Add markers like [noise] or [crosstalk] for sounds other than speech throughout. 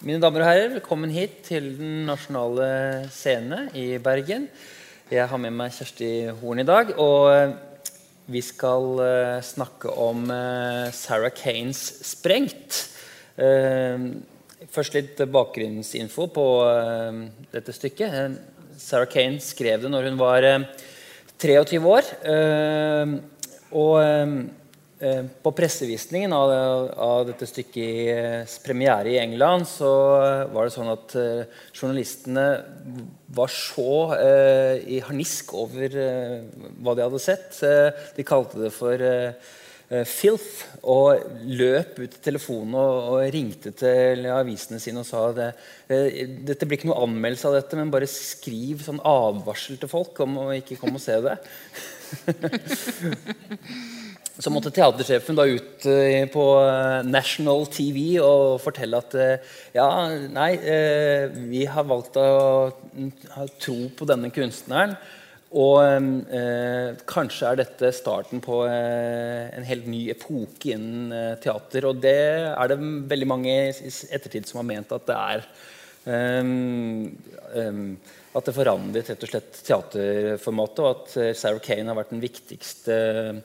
Mine damer og herrer, velkommen hit til Den nasjonale scene i Bergen. Jeg har med meg Kjersti Horn i dag. Og eh, vi skal eh, snakke om eh, Sarah Kanes 'Sprengt'. Først litt bakgrunnsinfo på dette stykket. Sarah Kane skrev det når hun var 23 år. Og på pressevisningen av, av, dette stykkets premiere i England så var det sånn at uh, journalistene var så uh, i harnisk over uh, hva de hadde sett. de kalte det for filth og løp ut til telefonen og, og, ringte til avisene sine og sa det, dette blir ikke noe anmeldelse av dette, men bare skriv sånn advarsel til folk om å ikke komme og se det. [laughs] Så måtte teatersjefen da ut uh, på uh, National TV og fortelle at uh, ja, nei, vi har valgt å ha tro på denne kunstneren. Og kanskje er dette starten på en helt ny epoke innen teater. Og det er det veldig mange i ettertid som har ment at det er. Um, um, at det forandret rett og slett teaterformatet, og at Sarah Kane har vært den viktigste eh,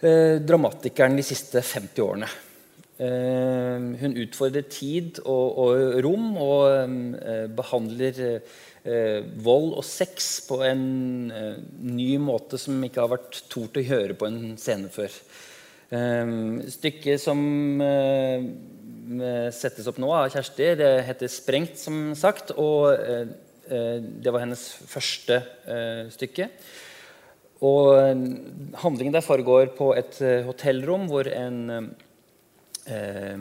dramatikeren de siste 50 årene. Eh, hun utfordrer tid og, og rom og eh, behandler eh, vold og sex på en eh, ny måte som ikke har vært tort å gjøre på en scene før. Eh, stykket som settes opp nå av Kjersti, det heter 'Sprengt', som sagt. Og det var hennes første stykke. Og eh, handlingen der foregår på et eh, hotellrom hvor en eh,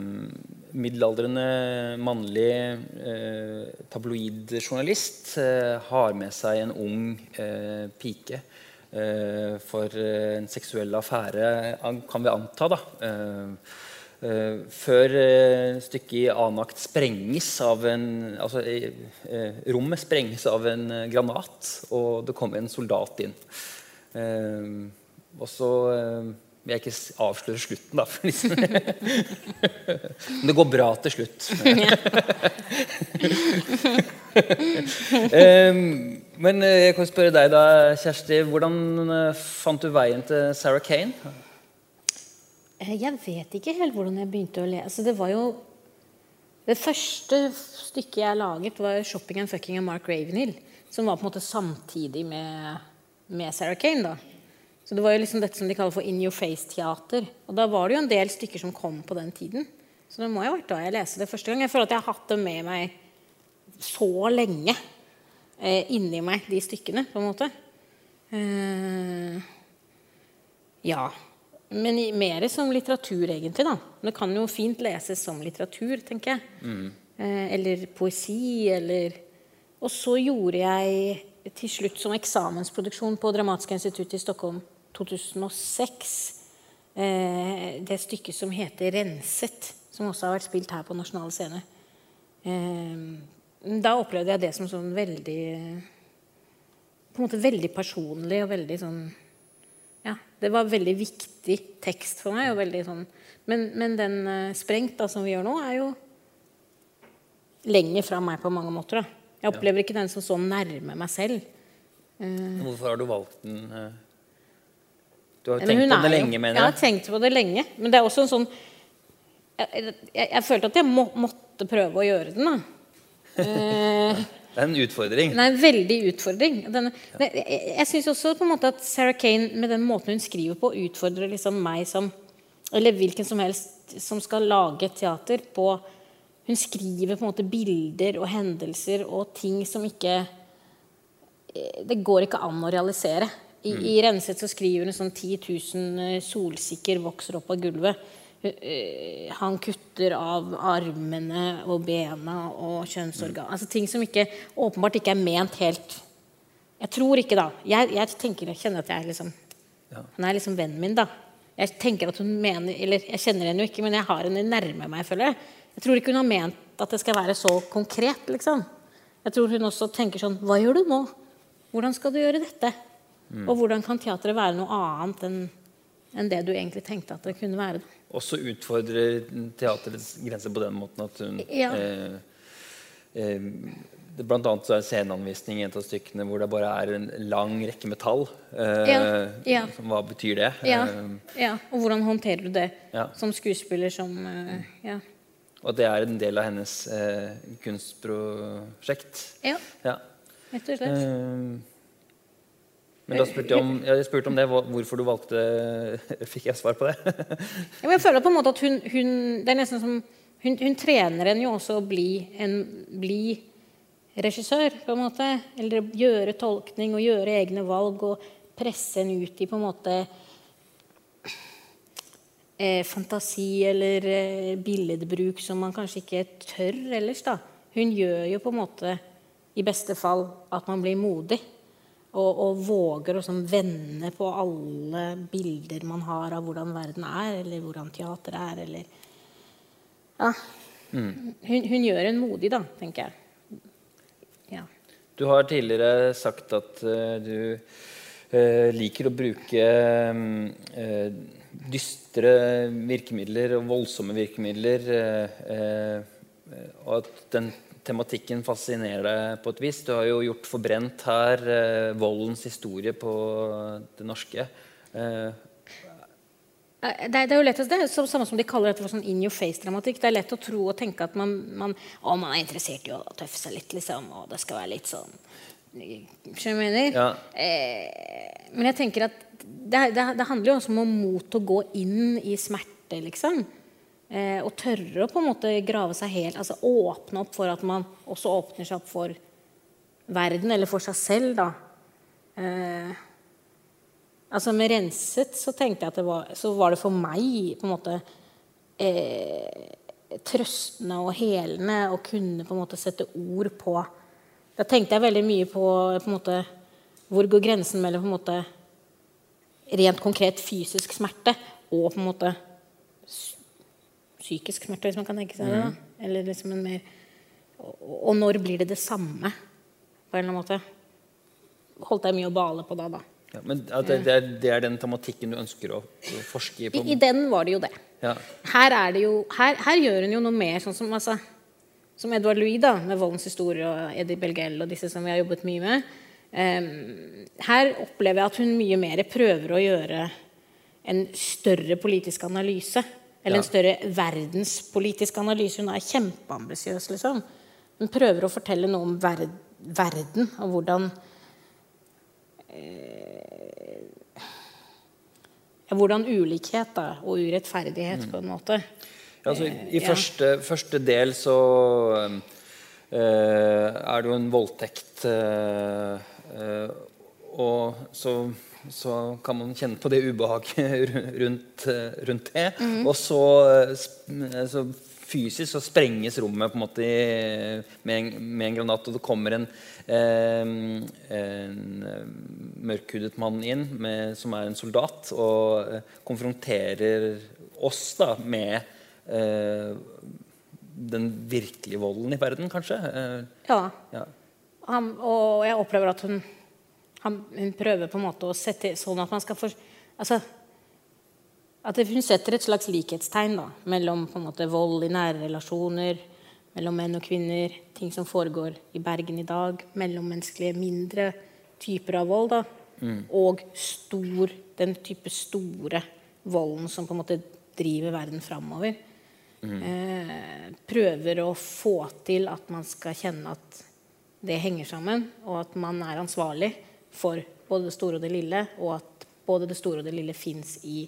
middelaldrende mannlig eh, tabloidjournalist eh, har med seg en ung eh, pike for en seksuell affære, kan vi anta. da. før stykket i annen akt sprenges av en altså, Rommet sprenges av en granat, og det kommer en soldat inn. Uh, og så uh, vil jeg ikke avsløre slutten, da. [laughs] Men det går bra til slutt. uh, men eh, jeg kan spørre deg, da, Kjersti. Hvordan eh, fant du veien til Sarah Kane? Jeg vet ikke helt hvordan jeg begynte å lese. Altså, det var jo Det første stykket jeg laget, var 'Shopping and Fucking' av Mark Ravenhill. Som var på en måte samtidig med med Sarah Kane. da. Så Det var jo liksom dette som de kaller for in your face-teater. Og Da var det jo en del stykker som kom på den tiden. Så det må jo ha vært da jeg leste det første gang. Jeg føler at jeg har hatt det med meg så lenge eh, inni meg, de stykkene, på en måte. Eh, ja. Men mer som litteratur, egentlig. da. Det kan jo fint leses som litteratur, tenker jeg. Mm. Eh, eller poesi, eller Og så gjorde jeg til slutt som eksamensproduksjon på Dramatiske institutt i Stockholm 2006. Eh, det stykket som heter 'Renset', som også har vært spilt her på Nasjonal Scene. Eh, da opplevde jeg det som sånn veldig På en måte veldig personlig og veldig sånn Ja, det var veldig viktig tekst for meg. og veldig sånn men, men den uh, 'Sprengt', da, som vi gjør nå, er jo lenger fra meg på mange måter. da. Jeg opplever ikke den som så nærme meg selv. Uh, Hvorfor har du valgt den? Eh? Du har jo tenkt på det lenge, mener jeg? Jeg har tenkt på det lenge. Men det er også en sånn Jeg, jeg, jeg følte at jeg må, måtte prøve å gjøre den. da. Uh, [laughs] det er en utfordring. Det er en veldig utfordring. Den, ja. jeg jeg syns også på en måte at Sarah Kane med den måten hun skriver på, utfordrer liksom meg som Eller hvilken som helst som skal lage teater, på hun skriver på en måte bilder og hendelser og ting som ikke eh, Det går ikke an å realisere. I, mm. i Renset så skriver hun sånn 10 000 eh, solsikker vokser opp av gulvet. Eh, han kutter av armene og bena og kjønnsorgan. Mm. Altså ting som ikke, åpenbart ikke er ment helt Jeg tror ikke, da. Jeg, jeg tenker, jeg kjenner at jeg liksom ja. Han er liksom vennen min, da. Jeg tenker at hun mener, eller jeg kjenner henne jo ikke, men jeg har henne nærme meg. føler jeg. Jeg tror ikke hun har ment at det skal være så konkret. liksom. Jeg tror hun også tenker sånn Hva gjør du nå? Hvordan skal du gjøre dette? Mm. Og hvordan kan teatret være noe annet enn enn det du egentlig tenkte at det kunne være. Og så utfordrer teaterets grenser på den måten at hun Ja. eh, eh, Blant annet så er sceneanvisning i et av stykkene hvor det bare er en lang rekke med tall. Eh, Ja, ja. Hva betyr det? Ja, Eh, ja, Og hvordan håndterer du det som skuespiller som eh, Ja. Og det er en del av hennes eh, kunstprosjekt. ja, Ja. rett og slett. Eh, men da spurte jeg om, jeg spurte om det, hvorfor du valgte [laughs] Fikk jeg svar på det? [laughs] Ja, jeg føler på en måte at hun, hun Det er nesten som Hun, hun trener en jo også å bli, en, bli regissør, på en måte. Eller gjøre tolkning og gjøre egne valg og presse en ut i på en måte fantasi eller eh, billedbruk som man kanskje ikke tør ellers. da. Hun gjør jo på en måte i beste fall at man blir modig. Og, og våger å sånn vende på alle bilder man har av hvordan verden er, eller hvordan teater er, eller Ja. Hun, hun gjør en modig, da, tenker jeg. Ja. Du har tidligere sagt at uh, du uh, liker å bruke mm, eh, dystre virkemidler og voldsomme virkemidler. eh, eh, og at den tematikken fascinerer deg på et vis. Du har jo gjort 'Forbrent' her, eh, voldens historie på det norske. Det er, det er jo lett, det er samme som de kaller dette for sånn in your face-dramatikk. Det er lett å tro og tenke at man, man, å, man er interessert i å tøffe seg litt, liksom. Og det skal være litt sånn Skjønner du hva jeg mener? Ja. Eh, men jeg tenker at det, det, det handler jo også om mot å gå inn i smerte, liksom. Eh, og tørre å på en måte grave seg helt Altså åpne opp for at man også åpner seg opp for verden, eller for seg selv, da. Eh, Altså Med 'renset' så tenkte jeg at det var, så var det for meg på en måte eh, trøstende og helende å kunne på en måte sette ord på Da tenkte jeg veldig mye på, på en måte, hvor går grensen mellom på en måte rent konkret fysisk smerte og på en måte psykisk smerte, hvis man kan tenke seg det. da. Eller liksom en mer og, når blir det det samme, på en eller annen måte? Holdt jeg mye å bale på da, da. ja, men det, det, er, det er den tematikken du ønsker å, forske på? I, I den var det jo det. ja. Her, er det jo, her, her gjør hun jo noe mer, sånn som, altså, som Edvard Louis, da, med Voldens historie og Eddie Belgell og disse som vi har jobbet mye med. Her opplever jeg at hun mye mer prøver å gjøre en større politisk analyse. Eller Ja. en større verdenspolitisk analyse. Hun er kjempeambisiøs, liksom. Hun prøver å fortelle noe om ver verden og hvordan eh, Hvordan ulikhet da, og urettferdighet, på en måte. Ja, altså, I ja. første, første del så eh, er det jo en voldtekt. eh, eh, og så, så kan man kjenne på det ubehaget [laughs] rundt, eh, rundt det. Mm. Og så, eh, så fysisk så sprenges rommet på en måte i, med, en, med en granat, og det kommer en, eh, en eh, mørkhudet mann inn med, som er en soldat, og eh, konfronterer oss da med eh, den virkelige volden i verden, kanskje. Eh, Ja. ja. Han, og jeg opplever at hun, han, hun prøver på en måte å sette sånn at man skal for, altså, at Hun setter et slags likhetstegn da, mellom måte vold i nære relasjoner, mellom menn og kvinner, ting som foregår i Bergen i dag, mellommenneskelige, mindre typer av vold, da, og stor, den type store volden som på en måte driver verden framover. Eh, prøver å få til at man skal kjenne at det henger sammen, og at man er ansvarlig for både det store og det lille, og at både det store og det lille fins i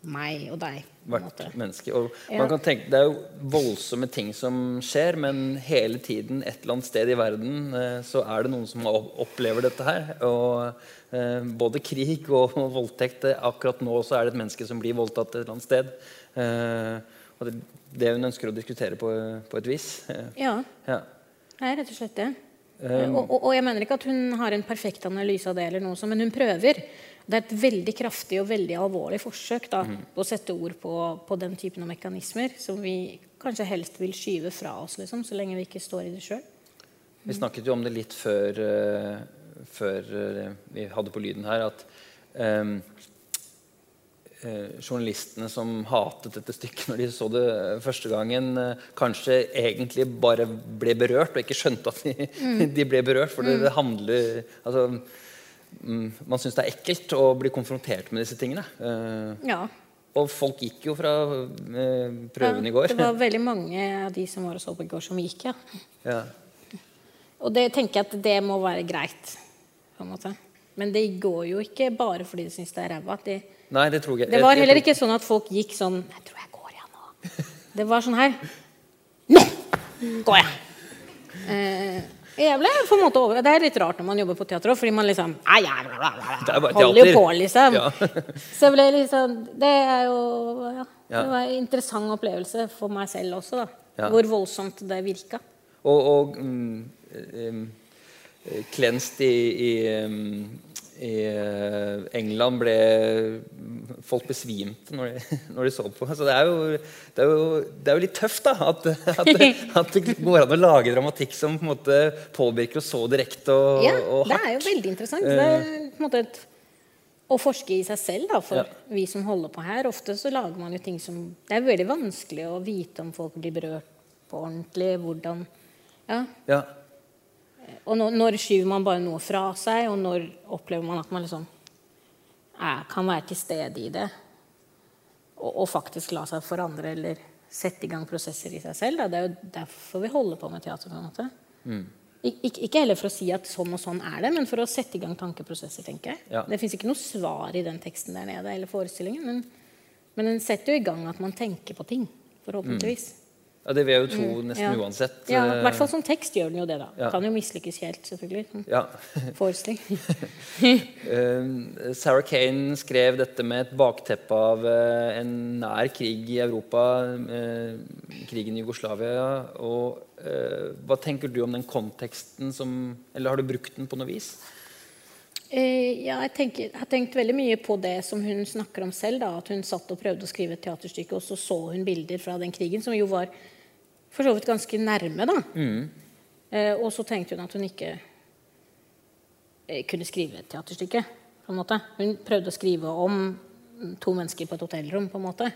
meg og deg. hvert menneske. Og man kan tenke, Det er jo voldsomme ting som skjer, men hele tiden et eller annet sted i verden eh, så er det noen som opplever dette her. Og eh, Både krig og [laughs] voldtekt eh, Akkurat nå så er det et menneske som blir voldtatt et eller annet sted. Eh, og det, det hun ønsker å diskutere på, på et vis. Ja, ja. det er rett og slett det. Um, og, og, og jeg mener ikke at hun har en perfekt analyse av det, eller noe men hun prøver. Det er et veldig kraftig og veldig alvorlig forsøk da, mm. å sette ord på, på den typen av mekanismer som vi kanskje helst vil skyve fra oss, liksom, så lenge vi ikke står i det sjøl. Vi snakket jo om det litt før, uh, før uh, vi hadde på lyden her, at eh, journalistene som hatet dette stykket når de så det første gangen, eh, kanskje egentlig bare ble berørt og ikke skjønte at de, [laughs] de ble berørt. For det, det handler altså, mm, Man syns det er ekkelt å bli konfrontert med disse tingene. Eh, Ja. og folk gikk jo fra prøven ja, i går. Det var [laughs] veldig mange av de som var og så på i går, som gikk, ja. ja. Og det tenker jeg at det må være greit. på en måte. Men det går jo ikke bare fordi de syns det er ræva. De, Nei, det tror jeg det var heller ikke sånn at folk gikk sånn Jeg tror jeg går, jeg nå. [laughs] Det var sånn her Nå går jeg! Eh, jeg ble på en måte over. Det er litt rart når man jobber på teater òg, fordi man liksom «Ai, ja, bla, bla, bla, Det er Holder jo på, liksom. [laughs] Så jeg ble liksom Det er jo ja. Det var en interessant opplevelse for meg selv også, da. Hvor voldsomt det virka. Og, og um, um, i, i, um, i eh, England ble folk besvimte når de, [laughs] når de så på. Så det er, jo, det, er jo, det er jo litt tøft, da. At, at, det, [laughs] at det går an å lage dramatikk som på en måte påvirker oss så direkte og, Ja, og det er jo veldig interessant. Det er på en måte et, å forske i seg selv, da, for Ja. vi som holder på her. Ofte så lager man jo ting som Det er veldig vanskelig å vite om folk blir berørt på ordentlig. Hvordan Ja. Ja. Og når, når skyver man bare noe fra seg, og når opplever man at man liksom er, kan være til stede i det, og, og faktisk la seg forandre eller sette i gang prosesser i seg selv. Da. Det er jo derfor vi holder på med teater. på en måte. Ik ikke, heller for å si at sånn og sånn er det, men for å sette i gang tankeprosesser. tenker jeg. Ja. Det fins ikke noe svar i den teksten der nede, eller forestillingen, men, men den setter jo i gang at man tenker på ting. Forhåpentligvis. Ja, det vil jeg jo tro nesten Ja. uansett. Ja, I eh, hvert fall som tekst gjør den jo det, da. Ja. Kan jo mislykkes helt, selvfølgelig. Sånn Ja. [laughs] [laughs] Forestilling. Eh, Sarah Kane skrev dette med et bakteppe av eh, en nær krig i Europa, krigen i Jugoslavia. Og, hva tenker du om den konteksten som Eller har du brukt den på noe vis? Eh, ja, jeg, tenker, jeg har tenkt veldig mye på det som hun snakker om selv. Da, at hun satt og prøvde å skrive et teaterstykke, og så så hun bilder fra den krigen, som jo var for så vidt ganske nærme. da. Eh, og så tenkte hun at hun ikke eh, kunne skrive et teaterstykke. på en måte. Hun prøvde å skrive om to mennesker på et hotellrom. på en måte.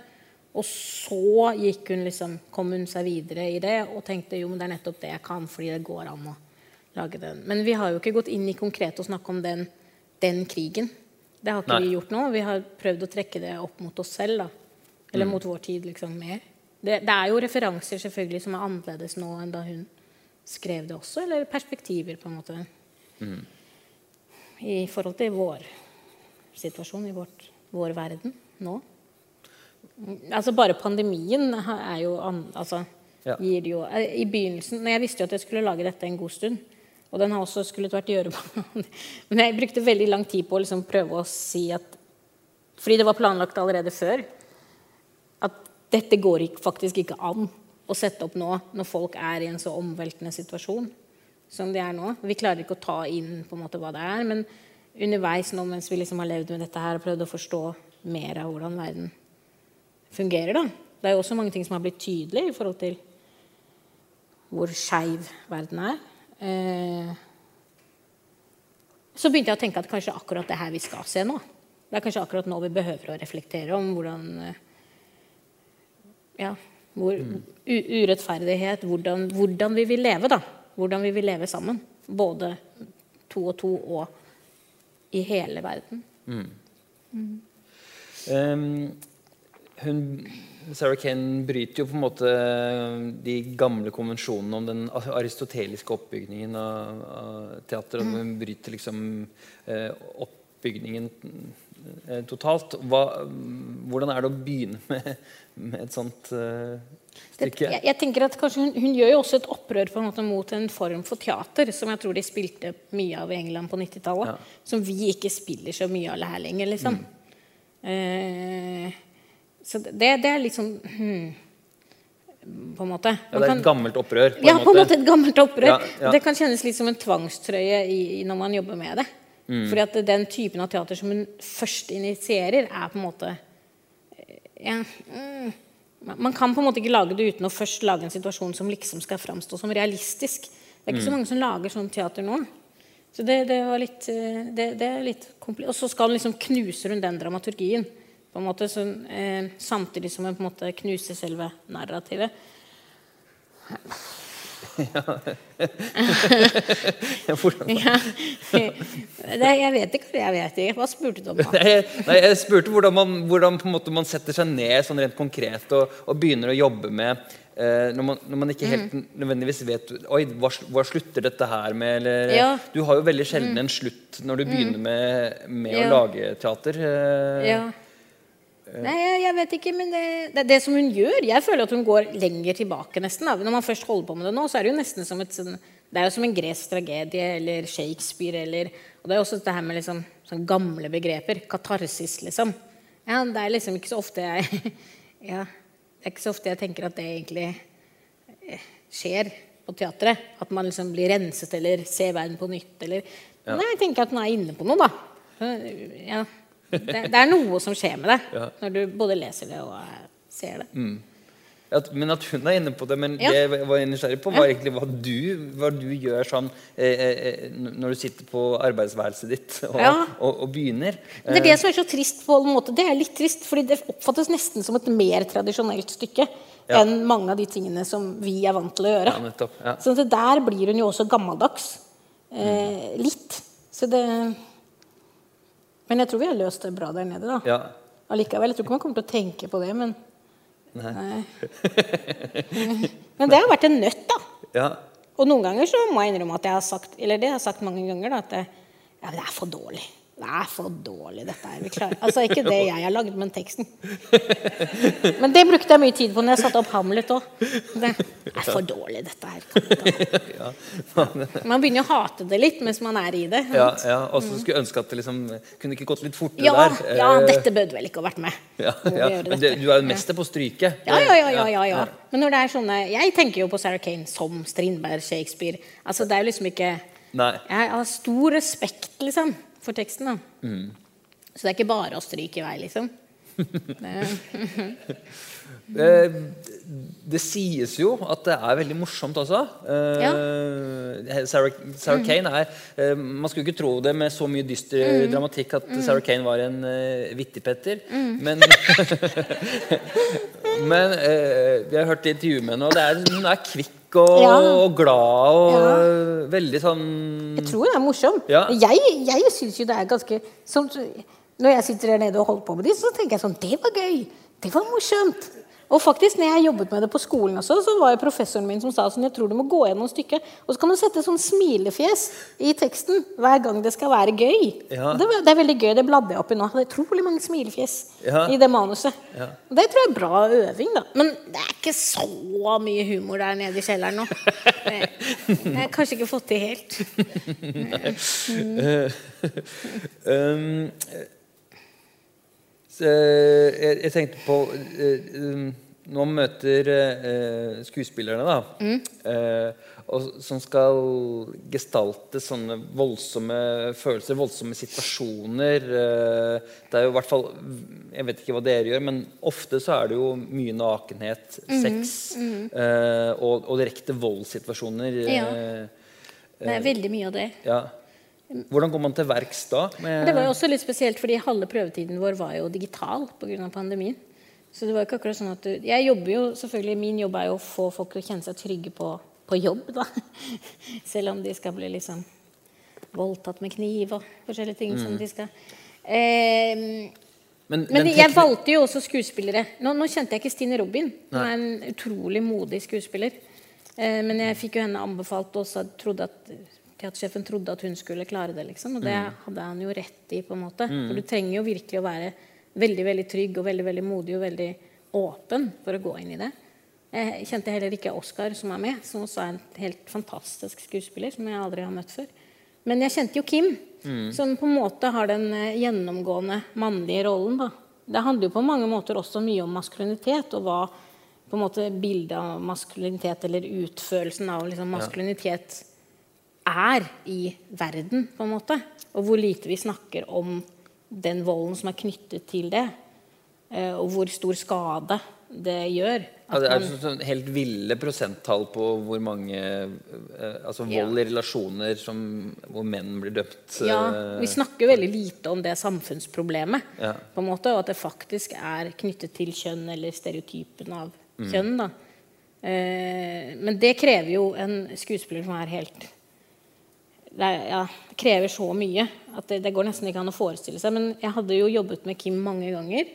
Og så hun liksom, kom hun seg videre i det og tenkte jo, men det er nettopp det jeg kan, fordi det går an å lage den. Men vi har jo ikke gått inn i konkret og snakke om den, den krigen. Det har ikke Nei. vi gjort nå. Vi har prøvd å trekke det opp mot oss selv. da. Eller mot vår tid liksom mer. Det, det er jo referanser selvfølgelig som er annerledes nå enn da hun skrev det også, eller perspektiver, på en måte. I forhold til vår situasjon, i vårt, vår verden nå. Altså Bare pandemien er jo an, altså, Ja. gir det jo eh, I begynnelsen når Jeg visste jo at jeg skulle lage dette en god stund. Og den har også skulle vært gjørebanen. [laughs] Men jeg brukte veldig lang tid på å liksom prøve å si at Fordi det var planlagt allerede før. At dette går faktisk ikke an å sette opp nå, når folk er i en så omveltende situasjon som de er nå. Vi klarer ikke å ta inn på en måte hva det er. Men underveis nå mens vi liksom har levd med dette her og prøvd å forstå mer av hvordan verden fungerer, da. Det er jo også mange ting som har blitt tydelige i forhold til hvor skeiv verden er. Eh, så begynte jeg å tenke at kanskje akkurat det her vi skal se nå. Det er kanskje akkurat nå vi behøver å reflektere om hvordan eh, ja, hvor, u urettferdighet, hvordan, hvordan vi vil leve, da. Hvordan vi vil leve sammen. Både to og to og i hele verden. Um, hun, Sarah Kane bryter jo på en måte de gamle konvensjonene om den aristoteliske oppbygningen av, av teater. og Hun bryter liksom eh, oppbygningen eh, totalt. Hva, hvordan er det å begynne med, med et sånt eh, Det, stykke? jeg, jeg tenker at kanskje hun, hun gjør jo også et opprør på en måte mot en form for teater som jeg tror de spilte mye av i England på 90-tallet. Ja. Som vi ikke spiller så mye av her lenger, liksom. Eh, så det, det er sånn hmm, På en måte. Ja, det er kan- et gammelt opprør. På ja, på en måte. et gammelt opprør. Ja, ja. Det kan kjennes litt som en tvangstrøye i, når man jobber med det. Mm. Fordi at den typen av teater som hun først initierer, er på en måte eh, ja, mm, man- kan på en måte ikke lage det uten å først lage en situasjon som liksom skal framstå som realistisk. Det er ikke Mm. så mange som lager sånn teater nå. Så det, det var litt, eh, det, det er litt Og så skal hun liksom knuser hun den dramaturgien på en måte, så, eh, samtidig som en på en måte knuser selve narrativet. [laughs] Hvordan? Ja. Det, jeg vet ikke. Jeg vet ikke. Hva spurte du om? da? Nei, nei, jeg spurte hvordan man, hvordan man setter seg ned sånn rent konkret og, og begynner å jobbe med eh, når, man, når man ikke helt Mm. nødvendigvis vet Oi, hva, hva slutter dette her med? Eller, Ja. Mm. Du har jo veldig sjelden en slutt når du begynner med, med Ja. å lage teater. eh, Ja. Nei, jeg, jeg vet ikke, men det, det er det som hun gjør. Jeg føler at hun går lenger tilbake, nesten. Da. Når man først holder på med det nå, så er det jo nesten som et sånn Det er jo som en gresk tragedie eller Shakespeare eller Og det er også dette her med liksom sånn gamle begreper. Katarsis, liksom. Ja, det er liksom ikke så ofte jeg [laughs] Ja, det er ikke så ofte jeg tenker at det egentlig eh, skjer på teatret. At man liksom blir renset eller ser verden på nytt. Eller Ja. Nei, jeg tenker at hun er inne på noe, da. Ja. Det, det er noe som skjer med det Ja. når du både leser det og eh, ser det. At, men at hun er inne på det. Men Ja. det jeg var nysgjerrig på, var egentlig hva du, hva du gjør sånn eh, eh, når du sitter på arbeidsværelset ditt [laughs] og, Ja. og, og begynner. Det er det som er så trist på en måte. Det er litt trist, fordi det oppfattes nesten som et mer tradisjonelt stykke Ja. enn mange av de tingene som vi er vant til å gjøre. Så der blir hun jo også gammeldags. Eh, litt. Så det Men jeg tror vi har løst det bra der nede, da. Ja. Allikevel. Jeg tror ikke man kommer til å tenke på det, men Nei. Nei. [laughs] Men det har vært en nøtt, da. ja. Og noen ganger så må jeg innrømme at jeg har sagt Eller det har jeg sagt mange ganger, da, at ja, det er for dårlig. Er for dårlig, dette her. Vi klarer. Altså ikke det jeg har lagd, men teksten. Men det brukte jeg mye tid på når jeg satte opp Hamlet òg. Det er for dårlig, dette her. Man begynner å hate det litt mens man er i det. Ja, ja. Og så skulle ønske at det liksom kunne ikke gått litt fortere Ja, der. ja, Eh, dette burde vel ikke ha vært med. ja, ja. Men det, du er jo mester på stryke Ja, ja, ja, ja, ja, ja. Men når det er sånne Jeg tenker jo på Sarah Kane som Strindberg, Shakespeare. Altså, det er jo liksom ikke Nei. Jeg har stor respekt, liksom, for teksten, da. Mm. Så det er ikke bare å stryke i vei, liksom. Det, [laughs] Eh, det sies jo at det er veldig morsomt også. Eh, Sarah, Sarah Mm. Kane er eh, Man skulle ikke tro det med så mye dyster Mm. dramatikk at Sarah Kane var en uh, vittigpetter. Mm. Men, [laughs] men eh, vi har hørt intervju med henne, og det er, hun er kvikk og, Ja. og glad og Ja. veldig sånn jeg tror det er morsom. Ja. Jeg, jeg syns jo det er ganske som, Når jeg sitter der nede og holder på med de, så tenker jeg sånn Det var gøy! Det var morsomt! Og faktisk, når jeg jobbet med det på skolen også, så var det professoren min som sa sånn, jeg tror du må gå gjennom stykket, og så kan du sette sånn smilefjes i teksten hver gang det skal være gøy. Ja. Det, det er veldig gøy. Det bladde jeg opp i nå. Det er utrolig mange smilefjes Ja. i det manuset. Ja. Det tror jeg er bra øving, da. Men det er ikke så mye humor der nede i kjelleren nå. Det har kanskje ikke fått til helt. [laughs] Nei. så, eh, [laughs] jeg, jeg tenkte på eh, um, Nå møter eh, skuespillerne, da, mm. og, som skal gestalte sånne voldsomme følelser, voldsomme situasjoner. eh, det er jo i hvert fall Jeg vet ikke hva dere gjør, men ofte så er det jo mye nakenhet, sex eh, og, og direkte voldssituasjoner. Ja. eh, Det er veldig mye av det. ja. Hvordan går man til verks da? Det var jo også litt spesielt, fordi halve prøvetiden vår var jo digital pga. pandemien. Så det var ikke akkurat sånn at du Jeg jobber jo selvfølgelig Min jobb er jo å få folk til å kjenne seg trygge på, på jobb, da. [laughs] Selv om de skal bli liksom voldtatt med kniv og forskjellige ting som de skal eh, Men, Men jeg valgte jo også skuespillere. Nå, nå kjente jeg ikke Stine Robin. Hun er en utrolig modig skuespiller. Eh, men jeg fikk jo henne anbefalt og trodde at teatersjefen trodde at hun skulle klare det. liksom, Og det hadde han jo rett i. på en måte. For du trenger jo virkelig å være veldig veldig trygg og veldig veldig modig og veldig åpen for å gå inn i det. Jeg kjente heller ikke Oskar, som er med, som også er en helt fantastisk skuespiller. som jeg aldri har møtt før. Men jeg kjente jo Kim, som på en måte har den eh, gjennomgående mannlige rollen. da. Det handler jo på mange måter også mye om maskulinitet, og hva på en måte bildet av maskulinitet, eller utførelsen av liksom, maskulinitet, er i verden, på en måte. Og hvor lite vi snakker om den volden som er knyttet til det. eh, Og hvor stor skade det gjør Ja, det er sånn, sånn helt ville prosenttall på hvor mange altså vold Ja. i relasjoner som, hvor menn blir dømt. Ja, eh, vi snakker veldig lite om det samfunnsproblemet. Ja. på en måte, Og at det faktisk er knyttet til kjønn eller stereotypen av kjønn. da. Eh, men det krever jo en skuespiller som er helt det, er, ja, krever så mye at det, det går nesten ikke an å forestille seg. Men jeg hadde jo jobbet med Kim mange ganger.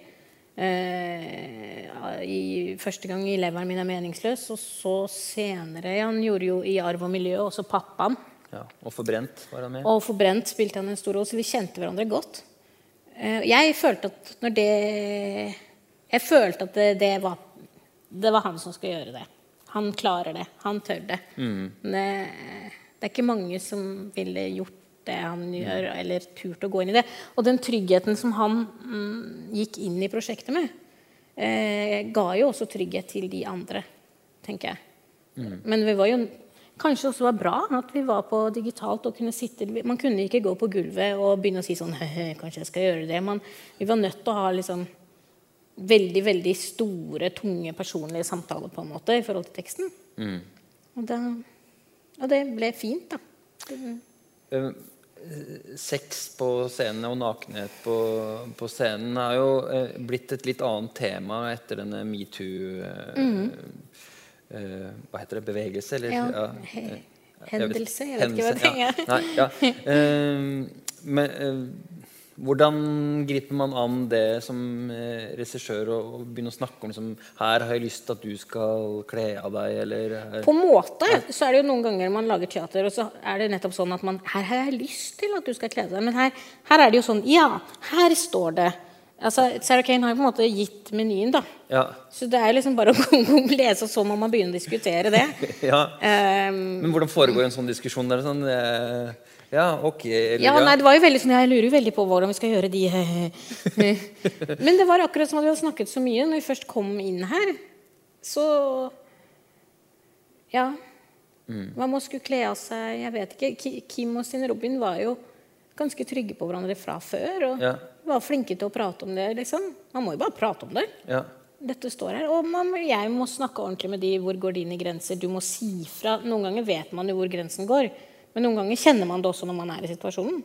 Eh, i, første gang i 'Leveren min er meningsløs', og så senere Han gjorde jo i 'Arv og miljø' også pappaen. ja. Og forbrent var han med. Og 'Forbrent' spilte han en stor rolle, så vi kjente hverandre godt. Eh, Jeg følte at når det Jeg følte at det, det var Det var han som skulle gjøre det. Han klarer det. Han tør det. Men Det, det er ikke mange som ville gjort det han gjør, eller turt å gå inn i det. Og den tryggheten som han mm, gikk inn i prosjektet med, eh, ga jo også trygghet til de andre, tenker jeg. Men vi var jo Kanskje også var bra at vi var på digitalt og kunne sitte Man kunne ikke gå på gulvet og begynne å si sånn «Hø, Kanskje jeg skal gjøre det. Man, vi var nødt til å ha liksom veldig, veldig store, tunge personlige samtaler på en måte i forhold til teksten. Og, da, og det ble fint, da. Mm. Sex på scenen og nakenhet på, på scenen har jo eh, blitt et litt annet tema etter denne metoo eh, eh, Hva heter det? Bevegelse? Eller? Ja, eh, jeg vet- hendelse, jeg vet ikke hva det ja. er. Nei, ja. [laughs] Eh, men eh, hvordan griper man an det som eh, regissør og, og begynne å snakke om liksom, Her har jeg lyst til at du skal kle av deg, eller her- På en måte så er det jo noen ganger man lager teater, og så er det nettopp sånn at man Her har jeg lyst til at du skal kle deg, men her, her er det jo sånn Ja, her står det Altså, Sarah Kane har jo på en måte gitt menyen, da. ja. Så det er liksom bare å [laughs] lese, og så må man begynne å diskutere det. [laughs] ja. Um, Men hvordan foregår en sånn diskusjon? Der, sånn, eh, ja, ok eller, ja, nei, det var jo veldig sånn, Jeg lurer jo veldig på hvordan vi skal gjøre de [laughs] Men det var akkurat som at vi hadde snakket så mye. Når vi først kom inn her, så Ja. Hva med å skulle kle av seg Jeg vet ikke. Kim og Stine Robin var jo ganske trygge på hverandre fra før. Og Ja. var flinke til å prate om det, liksom. Man må jo bare prate om det. ja. Dette står her. Og man, jeg må snakke ordentlig med de. Hvor går dine grenser? Du må si fra. Noen ganger vet man jo hvor grensen går. Men noen ganger kjenner man det også når man er i situasjonen.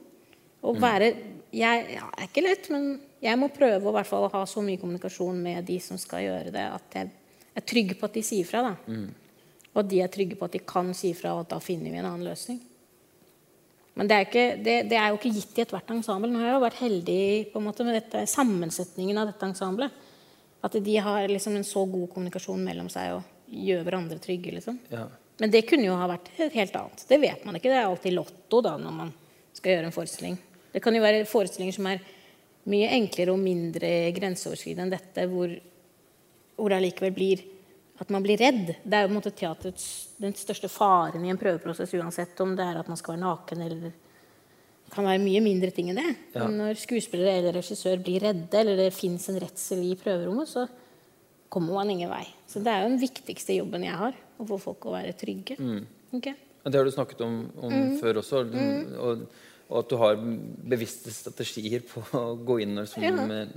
Å være jeg, ja, Det er ikke lett, men jeg må prøve å hvert fall ha så mye kommunikasjon med de som skal gjøre det, at jeg er trygg på at de sier fra. da. Og at de er trygge på at de kan si fra, og at da finner vi en annen løsning. Men det er, ikke, det, det er jo ikke gitt i ethvert ensemble. Nå har jeg jo vært heldig på en måte med dette, sammensetningen av dette ensemblet. At de har liksom en så god kommunikasjon mellom seg og gjør hverandre trygge. liksom. ja. Men det kunne jo ha vært helt, annet. Det vet man ikke. Det er alltid lotto da, når man skal gjøre en forestilling. Det kan jo være forestillinger som er mye enklere og mindre grenseoverskridende enn dette, hvor, hvor det allikevel blir at man blir redd. Det er jo på en måte teaterets den største faren i en prøveprosess uansett om det er at man skal være naken eller det kan være mye mindre ting enn det. Ja. Når skuespillere eller regissør blir redde, eller det fins en redsel i prøverommet, så kommer man ingen vei. Så det er jo den viktigste jobben jeg har. Å få folk å være trygge. Mm. Okay? Det har du snakket om, om før også. Og, og at du har bevisste strategier på å gå inn og som, Ja. med,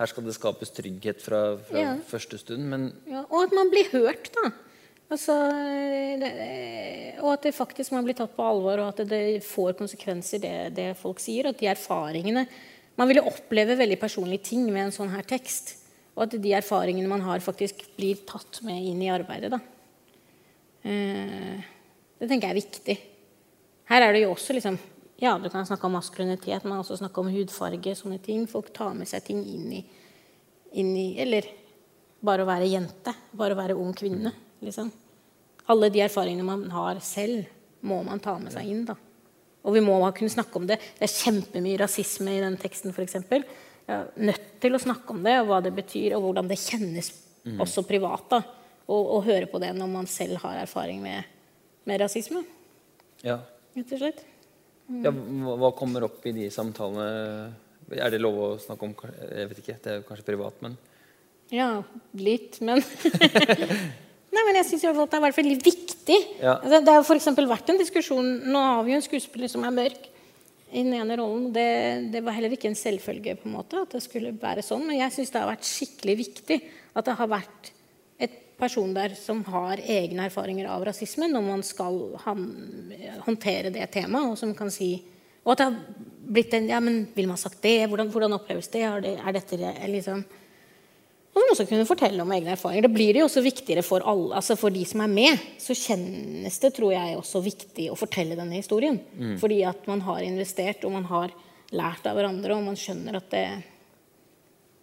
Her skal det skapes trygghet fra, fra Ja. første stund. Men Ja, og at man blir hørt, da. Altså, det, og at det faktisk man blir tatt på alvor, og at det, det får konsekvenser, det, det folk sier. At de erfaringene Man vil jo oppleve veldig personlige ting med en sånn her tekst. Og at de erfaringene man har, faktisk blir tatt med inn i arbeidet. da. Eh, det tenker jeg er viktig. Her er det jo også liksom Ja, du kan snakke om maskulinitet, men også snakke om hudfarge. Sånne ting. Folk tar med seg ting inn i, inn i Eller bare å være jente. Bare å være ung kvinne. Liksom. Alle de erfaringene man har selv, må man ta med seg inn. da. Og vi må kunne snakke om det. Det er kjempemye rasisme i den teksten, f.eks. Nødt til å snakke om det, og hva det betyr, og hvordan det kjennes også privat. da. Og, og høre på det når man selv har erfaring med, med rasisme. ja. Rett og slett. ja hva, kommer opp i de samtalene? Er det lov å snakke om? Jeg vet ikke, det er kanskje privat, men Ja, litt, men [laughs] Nei, men jeg syns det er veldig viktig. Ja. Altså, det har eksempel vært en diskusjon Nå har vi jo en skuespiller som er mørk i den ene rollen. Det, det var heller ikke en selvfølge på en måte at det skulle være sånn, men jeg syns det har vært skikkelig viktig at det har vært person der som har egne erfaringer av rasisme når man skal han, håndtere det temaet, og som kan si Og at det har blitt en Ja, men ville man sagt det? Hvordan, hvordan oppleves det? Er, det? er dette liksom og som også kunne fortelle om egne erfaringer. Det blir jo også viktigere for alle, altså for de som er med. Så kjennes det, tror jeg, også viktig å fortelle denne historien. Mm. Fordi at man har investert, og man har lært av hverandre, og man skjønner at det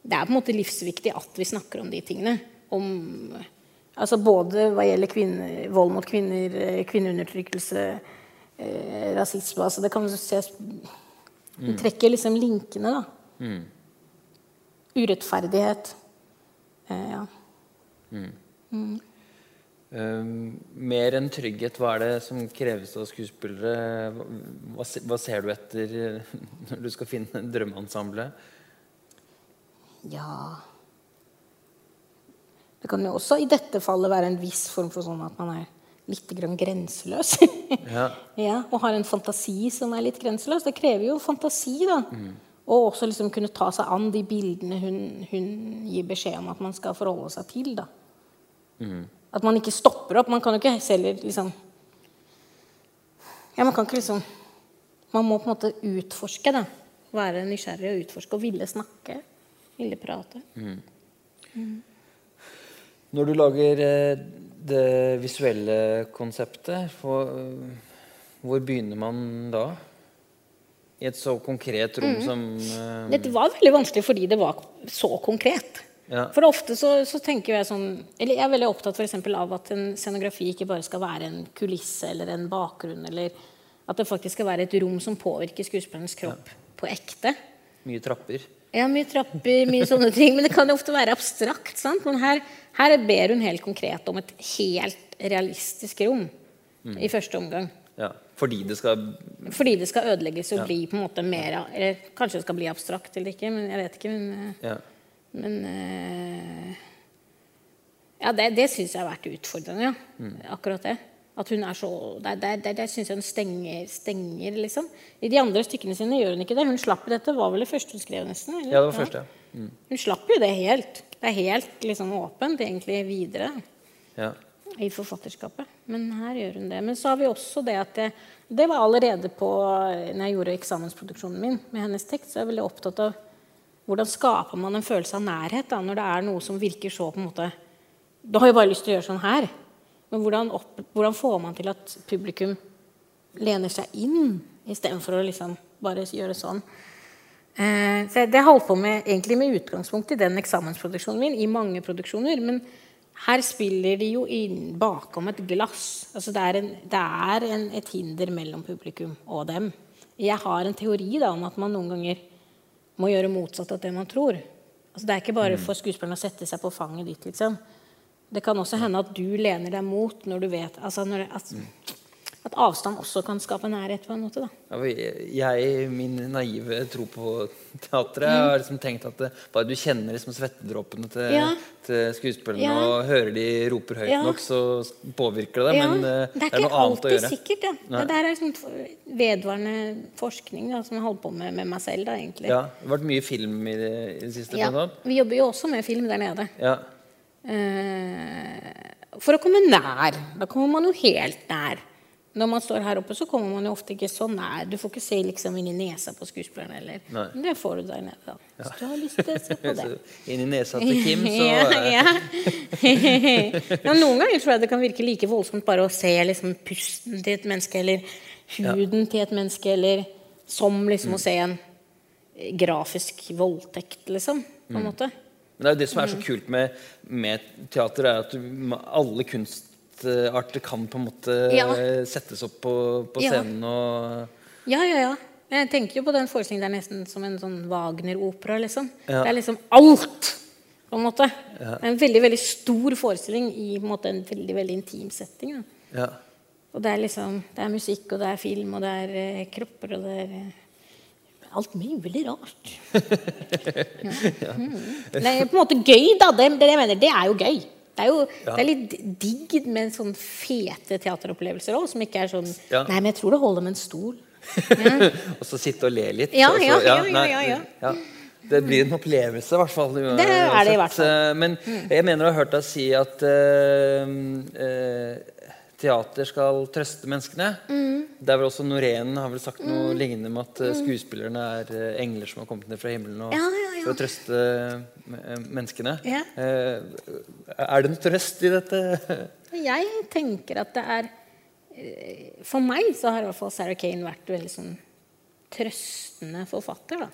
Det er på en måte livsviktig at vi snakker om de tingene. Om, altså både hva gjelder kvinner, vold mot kvinner, kvinneundertrykkelse, eh, rasisme altså Det kan ses Du trekker liksom linkene, da. Mm. Urettferdighet. Eh, ja. Mm. Mm. Um, mer enn trygghet, hva er det som kreves av skuespillere? Hva, hva, ser du etter [laughs] når du skal finne drømmeensemblet? Ja Det kan jo også i dette fallet være en viss form for sånn at man er litt grann grenseløs. [laughs] ja. ja. Og har en fantasi som er litt grenseløs. Det krever jo fantasi, da. Mm. Og også liksom kunne ta seg an de bildene hun, hun, gir beskjed om at man skal forholde seg til. Da. Mm. At man ikke stopper opp. Man kan jo ikke selv liksom Ja, man kan ikke liksom Man må på en måte utforske, da. Være nysgjerrig og utforske og ville snakke. Ville prate. Mm. Når du lager eh, det visuelle konseptet, hvor, hvor begynner man da? i et så konkret rom mm. som uh, Dette var veldig vanskelig fordi det var så konkret. Ja. For ofte så, så, tenker jeg sånn Eller jeg er veldig opptatt for av at en scenografi ikke bare skal være en kulisse eller en bakgrunn, eller at det faktisk skal være et rom som påvirker skuespillerens kropp ja. på ekte. Mye trapper. Ja, mye trapper, mye sånne ting. Men det kan jo ofte være abstrakt. sant? Men her, her ber hun helt konkret om et helt realistisk rom mm. i første omgang. Ja, fordi det skal Fordi det skal ødelegges og ja. bli på en måte mer Eller kanskje det skal bli abstrakt eller ikke, men jeg vet ikke. Men, eh, ja. men uh, Ja, det, det syns jeg har vært utfordrende, ja. Mm. Akkurat det. At hun er så Det, det syns jeg hun stenger, stenger, liksom. I de andre stykkene sine gjør hun ikke det. Hun slapp dette. var vel det første hun skrev, nesten? Eller? Ja, det var første. Mm. Hun slapp jo det helt. Det er helt liksom åpent egentlig videre. Ja i forfatterskapet. Men her gjør hun det. Men så har vi også det at det, det var allerede på når jeg gjorde eksamensproduksjonen min med hennes tekst, så er jeg veldig opptatt av hvordan skaper man en følelse av nærhet da, når det er noe som virker så på en måte Da har jeg bare lyst til å gjøre sånn her. Men hvordan, opp, hvordan får man til at publikum lener seg inn istedenfor å liksom bare gjøre sånn? Eh, så det holdt på med egentlig med utgangspunkt i den eksamensproduksjonen min, i mange produksjoner. men her spiller de jo inn bakom et glass. Altså det er, en, det er en, et hinder mellom publikum og dem. Jeg har en teori da, om at man noen ganger må gjøre motsatt av det man tror. Altså det er ikke bare mm. for skuespillerne å sette seg på fanget ditt. Liksom. Det kan også hende at du lener deg mot når du vet altså når det, altså, at avstand også kan skape nærhet på en måte. Da. jeg, min naive tro på teatret, mm. har liksom tenkt at det, bare du kjenner liksom svettedråpene til, ja. til skuespillerne ja. og hører de roper høyt ja. nok, så påvirker det det. Men uh, det er, noe annet å gjøre. Sikkert, det, det er sånn vedvarende forskning da, som jeg holder på med med meg selv. Da, egentlig. Ja, det har vært mye film i det, i det siste? Ja, vi jobber jo også med film der nede. Ja. Uh, for å komme nær. Da kommer man jo helt nær. Når man står her oppe, så kommer man jo ofte ikke så nær. Du får ikke se liksom inn i nesa på skuespilleren heller. Men det får du der nede. da. Hvis du har lyst til å se på [laughs] det. inn i nesa til Kim, [laughs] så ja, [laughs] ja. ja, Noen ganger tror jeg det kan virke like voldsomt bare å se liksom pusten til et menneske, eller huden til et menneske, eller som liksom mm. å se en grafisk voldtekt, liksom. på en mm. måte. Men det er jo det som er så mm. kult med, med teater, er at du, alle kunstarter kan på en måte ja. settes opp på, på scenen og Ja, ja, ja. Jeg tenker jo på den forestillingen det er nesten som en sånn Wagner-opera. liksom. Ja. Det er liksom alt! på en måte. Ja. En veldig veldig stor forestilling i en, måte, en veldig veldig intim setting. Ja. Og det er liksom, det er musikk, og det er film, og det er eh, kropper, og det er eh, alt mulig rart. [laughs] ja. mm. Det er på en måte gøy, da. Det, det, jeg mener, det er jo gøy. Det er jo ja. det er litt digg med sånn fete teateropplevelser òg, som ikke er sånn ja. Nei, men jeg tror det holder med en stol. Ja. [laughs] og så sitte og le litt. Ja, så, ja, ja, ja, Det blir en opplevelse, i hvert fall. Det er det i hvert fall. Eh, Men jeg mener å ha hørt deg si at uh, eh, teater skal trøste menneskene. Mm. Det er vel også Norén har vel sagt noe lignende med at eh, skuespillerne er eh, engler som har kommet ned fra himmelen og, Ja, ja, ja. for å trøste eh, menneskene. Ja. Er det noe trøst i dette? [laughs] Jeg tenker at det er For meg så har i hvert fall Sarah Kane vært veldig sånn trøstende forfatter. da.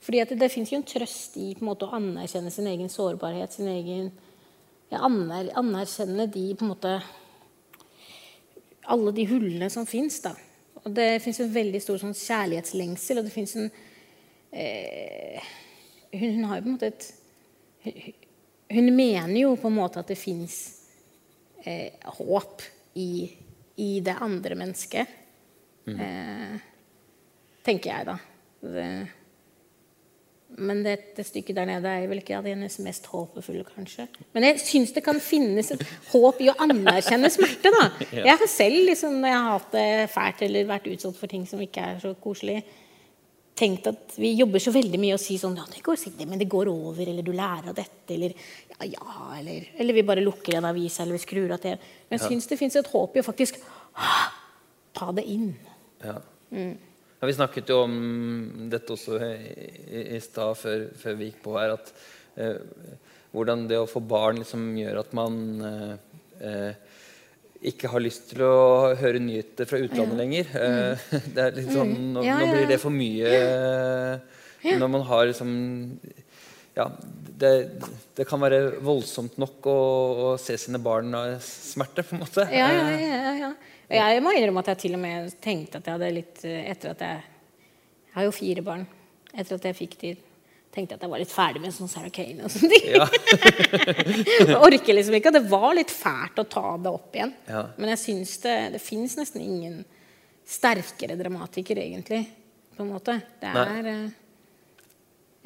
Fordi at det, det fins jo en trøst i på en måte å anerkjenne sin egen sårbarhet, sin egen Anerkjenne de på en måte Alle de hullene som fins, det fins en veldig stor sånn kjærlighetslengsel, og det fins en eh, hun, hun har jo på en måte et hun, hun mener jo på en måte at det fins eh, håp i, i det andre mennesket. Eh, tenker jeg, da. Det, men det, det stykket der nede er vel ikke av hennes mest håpefulle, kanskje. Men jeg syns det kan finnes et håp i å anerkjenne smerte, da. [laughs] Jeg har selv, liksom, når jeg har hatt det fælt eller vært utsatt for ting som ikke er så koselig, tenkt at vi jobber så veldig mye og sier sånn Ja, det går sikkert, men det går over, eller du lærer av dette, eller ja, ja, eller Eller vi bare lukker en avis, eller vi skrur av TV. Men jeg syns det fins et håp i å faktisk ah, ta det inn. Ja. Mm. Ja, vi snakket jo om dette også i, i, stad, før, før vi gikk på her, at eh, hvordan det å få barn liksom gjør at man eh, eh, ikke har lyst til å høre nyheter fra utlandet lenger. Mm. [laughs] det er litt sånn, nå, Mm. Ja, nå blir det for mye eh, Når man har liksom Ja, det, det kan være voldsomt nok å, å se sine barn eh, smerte, på en måte. Ja, ja, Eh, ja, ja. Jeg må innrømme at jeg til og med tenkte at jeg hadde litt eh, Etter at jeg Jeg har jo fire barn. Etter at jeg fikk de, tenkte at jeg var litt ferdig med sånn Sarah Kane og sånne ting. Ja. [laughs] Jeg orker liksom ikke. Det var litt fælt å ta det opp igjen. Ja. Men jeg syns det Det fins nesten ingen sterkere dramatiker, egentlig. På en måte. Det er Nei.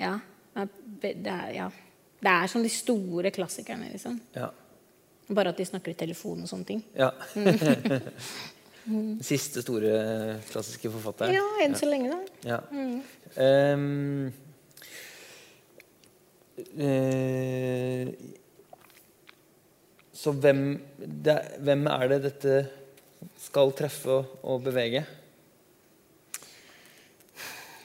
Ja. Det er, ja. det er som de store klassikerne, liksom. ja. Bare at de snakker i telefon og sånne ting. Ja. [laughs] Siste store klassiske forfatter. Ja, enn så lenge, da. Ja. Mm. Um, uh, så hvem, det, hvem er det dette skal treffe og, og bevege?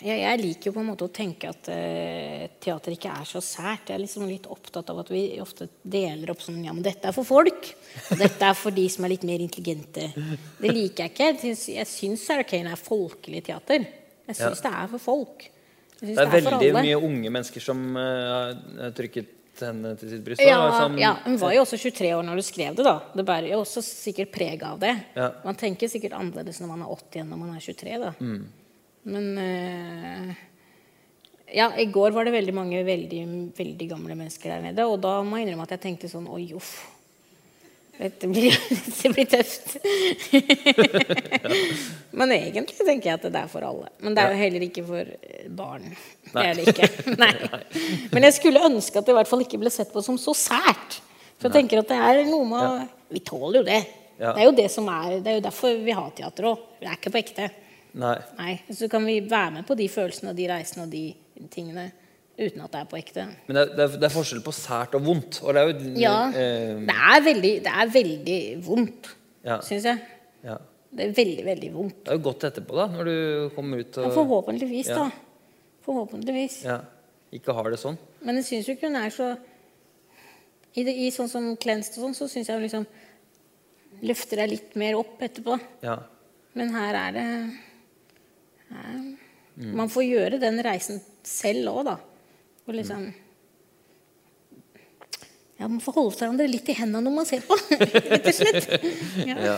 Jeg, jeg liker jo på en måte å tenke at uh, teater ikke er så sært. Jeg er liksom litt opptatt av at vi ofte deler opp sånn Ja, men dette er for folk. Og dette er for de som er litt mer intelligente. Det liker jeg ikke. Jeg syns- Jeg syns er folkelig teater. Jeg syns det er for folk. Det er, Det er veldig mye unge mennesker som uh, har trykket henne til sitt bryst. Ja, som- ja, Hun var jo også 23 år når du skrev det. da Det bærer jo også sikkert preg av det. Ja. Man tenker sikkert annerledes når man er 80 enn når man er 23. da Mm. Men eh, Ja, i går var det veldig mange veldig, veldig gamle mennesker der nede. Og da må jeg innrømme at jeg tenkte sånn Oi, uff. Dette blir, [laughs] dette blir tøft. [laughs] Men egentlig tenker jeg at det er for alle. Men det er jo heller ikke for eh, barn. Det er det ikke. [laughs] Nei. Men jeg skulle ønske at det i hvert fall ikke ble sett på som så sært. For jeg tenker at det er noe med Vi tåler jo det. Ja. Det er jo det som er Det er jo derfor vi har teater òg. Det er ikke på ekte. Nei. Nei, Så kan vi være med på de følelsene og de reisene og de tingene uten at det er på ekte. Men det er, det, er, forskjell på sært og vondt. Og det er jo Ja. eh, Det er veldig, det er veldig vondt, Ja. syns jeg. ja. Det er veldig, veldig vondt. Det er jo godt etterpå, da, når du kommer ut Ja, forhåpentligvis, Ja. da. Forhåpentligvis. ja, ikke har det sånn. Men jeg syns jo ikke hun er så I, det, i sånn som Klenst og sånn, så syns jeg hun liksom løfter deg litt mer opp etterpå. Ja. Men her er det Man får gjøre den reisen selv òg, da. Og liksom Ja, man får holde hverandre litt i hendene når man ser på, [laughs] rett og slett. Ja. ja.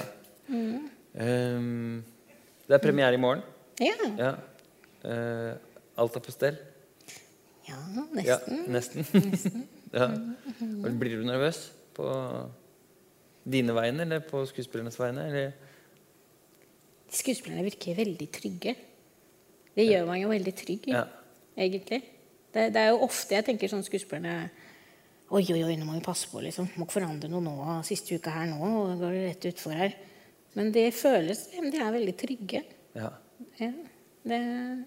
Ehm, det er premiere i morgen. ja. Ja. Uh, alt er på stell. ja nesten. nesten. [laughs] [laughs] ja. Og Blir du nervøs på dine vegne eller på skuespillernes vegne? Eller? Skuespillerne virker veldig trygge. Det gjør man jo veldig trygg Ja. egentlig. Det, det er jo ofte jeg tenker sånn skuespillerne Oi, oi, oi, nå må vi passe på, liksom. Må ikke forandre noe nå. Siste uka her nå, og går det rett utfor her. Men det føles De er veldig trygge. Ja. Ja, det, men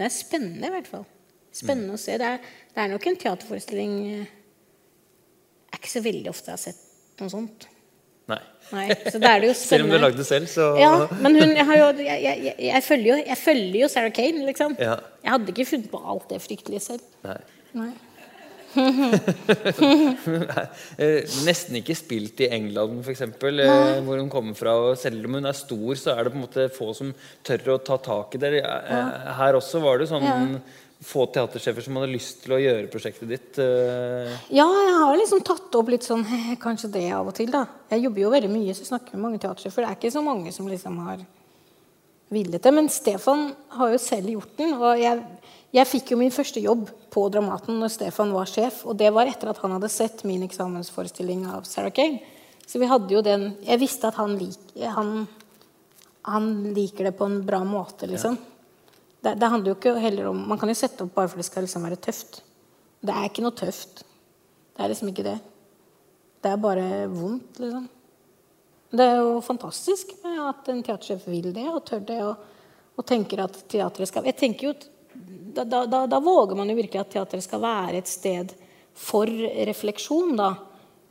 det er spennende, i hvert fall. Spennende å se. Det er, det er nok en teaterforestilling eh, Det er ikke så veldig ofte jeg har sett noe sånt. Nei. Nei, så da er det jo [laughs] Selv om du har lagd det selv, så Ja, men hun, jeg, har jo, jeg, jeg, jeg, følger jo, jeg følger jo Sarah Kane, liksom. Ja. Jeg hadde ikke funnet på alt det fryktelige selv. Nei. Nei. [laughs] Eh, Nesten ikke spilt i England, f.eks., eh, hvor hun kommer fra. og Selv om hun er stor, så er det på en måte få som tør å ta tak i det. Eh, Her også var det sånn Ja. Få teatersjefer som hadde lyst til å gjøre prosjektet ditt. eh, Ja, jeg har liksom tatt opp litt sånn [laughs] Kanskje det av og til, da. Jeg jobber jo veldig mye, så snakker med mange teatersjefer. Det er ikke så mange som liksom har villet det. Men Stefan har jo selv gjort den. Og jeg, jeg fikk jo min første jobb på Dramaten når Stefan var sjef. Og det var etter at han hadde sett min eksamensforestilling av Sarah Kane. Så vi hadde jo den Jeg visste at han, lik, han, han liker det på en bra måte, liksom. Det, det handler jo ikke heller om Man kan jo sette opp bare for det skal liksom være tøft. Det er ikke noe tøft. Det er liksom ikke det. Det er bare vondt, liksom. Det er jo fantastisk at en teatersjef vil det og tør det og, og tenker at teatret skal Jeg tenker jo da, da, da, da våger man jo virkelig at teatret skal være et sted for refleksjon, da.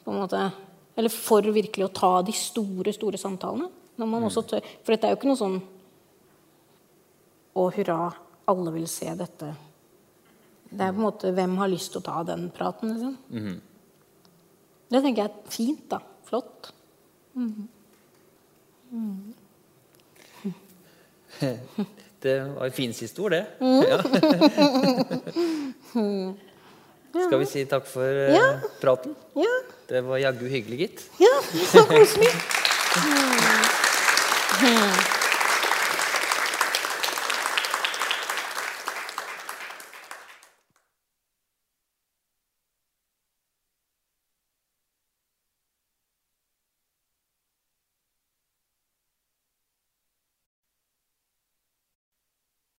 På en måte. Eller for virkelig å ta de store, store samtalene. Når man også tør, for dette er jo ikke noe sånn Å, hurra, alle vil se dette. Det er på en måte Hvem har lyst til å ta den praten, liksom? Det tenker jeg er fint, da. Flott. [laughs] Det var en fin siste ord, det. Mm. [laughs] Ja. Skal vi si takk for eh, Ja. praten? Ja. Det var jaggu hyggelig, gitt. Ja, så koselig. Mm. [laughs]